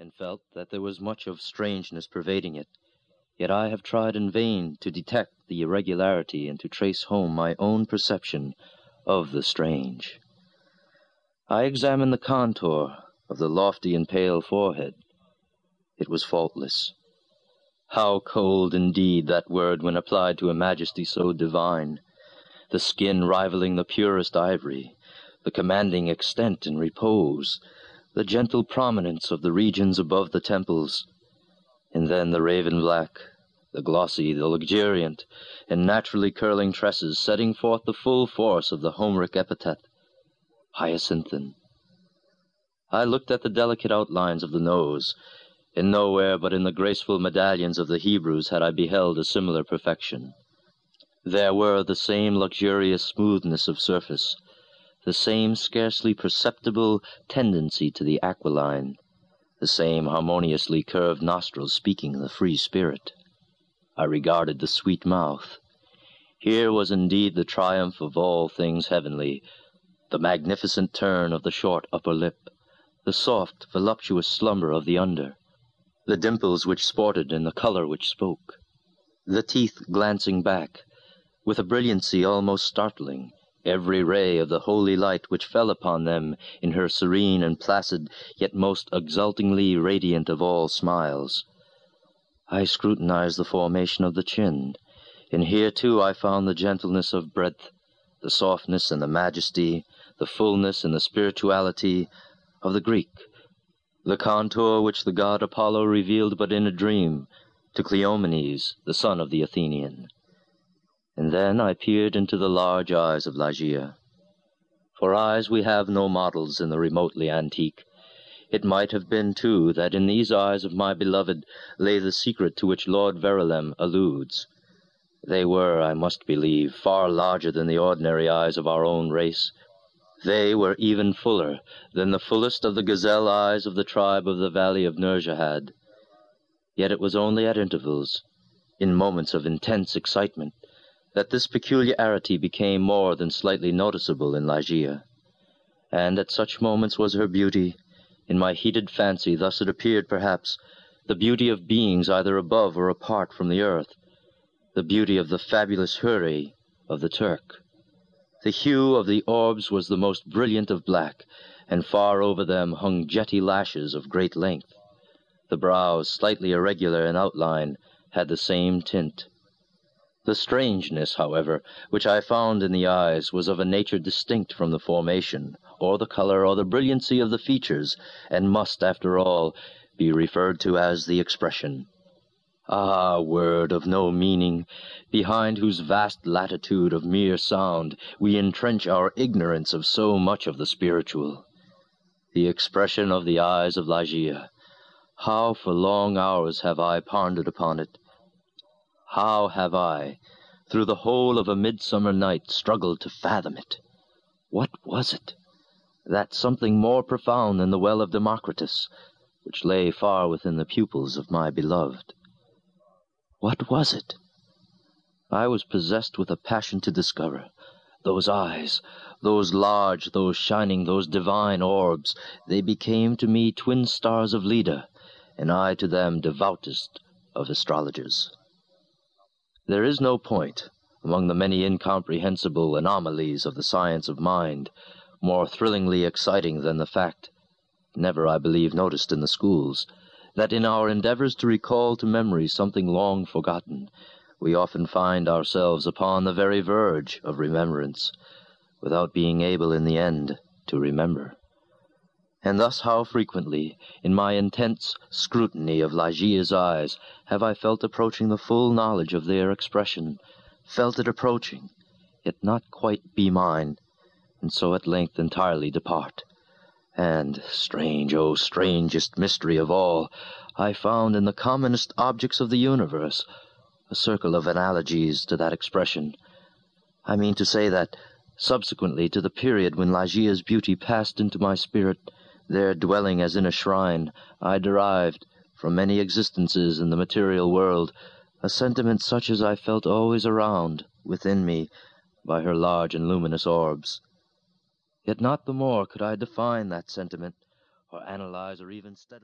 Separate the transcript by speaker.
Speaker 1: and felt that there was much of strangeness pervading it. Yet I have tried in vain to detect the irregularity and to trace home my own perception of the strange. I examined the contour of the lofty and pale forehead. It was faultless. How cold indeed that word when applied to a majesty so divine! The skin rivaling the purest ivory, the commanding extent and repose, the gentle prominence of the regions above the temples, and then the raven black, the glossy, the luxuriant, and naturally curling tresses setting forth the full force of the Homeric epithet, hyacinthine. I looked at the delicate outlines of the nose, and nowhere but in the graceful medallions of the Hebrews had I beheld a similar perfection. There were the same luxurious smoothness of surface, the same scarcely perceptible tendency to the aquiline, the same harmoniously curved nostrils speaking the free spirit. I regarded the sweet mouth. Here was indeed the triumph of all things heavenly, the magnificent turn of the short upper lip, the soft, voluptuous slumber of the under, the dimples which sported and the color which spoke, the teeth glancing back, with a brilliancy almost startling, every ray of the holy light which fell upon them in her serene and placid, yet most exultingly radiant of all smiles. I scrutinized the formation of the chin, and here too I found the gentleness of breadth, the softness and the majesty, the fullness and the spirituality of the Greek, the contour which the god Apollo revealed but in a dream to Cleomenes, the son of the Athenian. And then I peered into the large eyes of Ligeia. For eyes we have no models in the remotely antique. It might have been, too, that in these eyes of my beloved lay the secret to which Lord Verulam alludes. They were, I must believe, far larger than the ordinary eyes of our own race. They were even fuller than the fullest of the gazelle eyes of the tribe of the valley of Nourjahad. Yet it was only at intervals, in moments of intense excitement, that this peculiarity became more than slightly noticeable in Ligeia. And at such moments was her beauty, in my heated fancy thus it appeared perhaps, the beauty of beings either above or apart from the earth, the beauty of the fabulous Houri of the Turk. The hue of the orbs was the most brilliant of black, and far over them hung jetty lashes of great length. The brows, slightly irregular in outline, had the same tint. The strangeness, however, which I found in the eyes was of a nature distinct from the formation, or the color, or the brilliancy of the features, and must, after all, be referred to as the expression. Ah, word of no meaning, behind whose vast latitude of mere sound we entrench our ignorance of so much of the spiritual. The expression of the eyes of Ligeia. How for long hours have I pondered upon it. How have I, through the whole of a midsummer night, struggled to fathom it. What was it? That something more profound than the well of Democritus, which lay far within the pupils of my beloved. What was it? I was possessed with a passion to discover. Those eyes, those large, those shining, those divine orbs, they became to me twin stars of Leda, and I to them devoutest of astrologers. There is no point, among the many incomprehensible anomalies of the science of mind, more thrillingly exciting than the fact, never, I believe, noticed in the schools, that in our endeavors to recall to memory something long forgotten, we often find ourselves upon the very verge of remembrance, without being able in the end to remember. And thus how frequently, in my intense scrutiny of Ligeia's eyes, have I felt approaching the full knowledge of their expression, felt it approaching, yet not quite be mine, and so at length entirely depart. And, strange, oh strangest mystery of all, I found in the commonest objects of the universe a circle of analogies to that expression. I mean to say that, subsequently to the period when Ligeia's beauty passed into my spirit, there dwelling as in a shrine, I derived, from many existences in the material world, a sentiment such as I felt always around, within me, by her large and luminous orbs. Yet not the more could I define that sentiment, or analyze, or even study.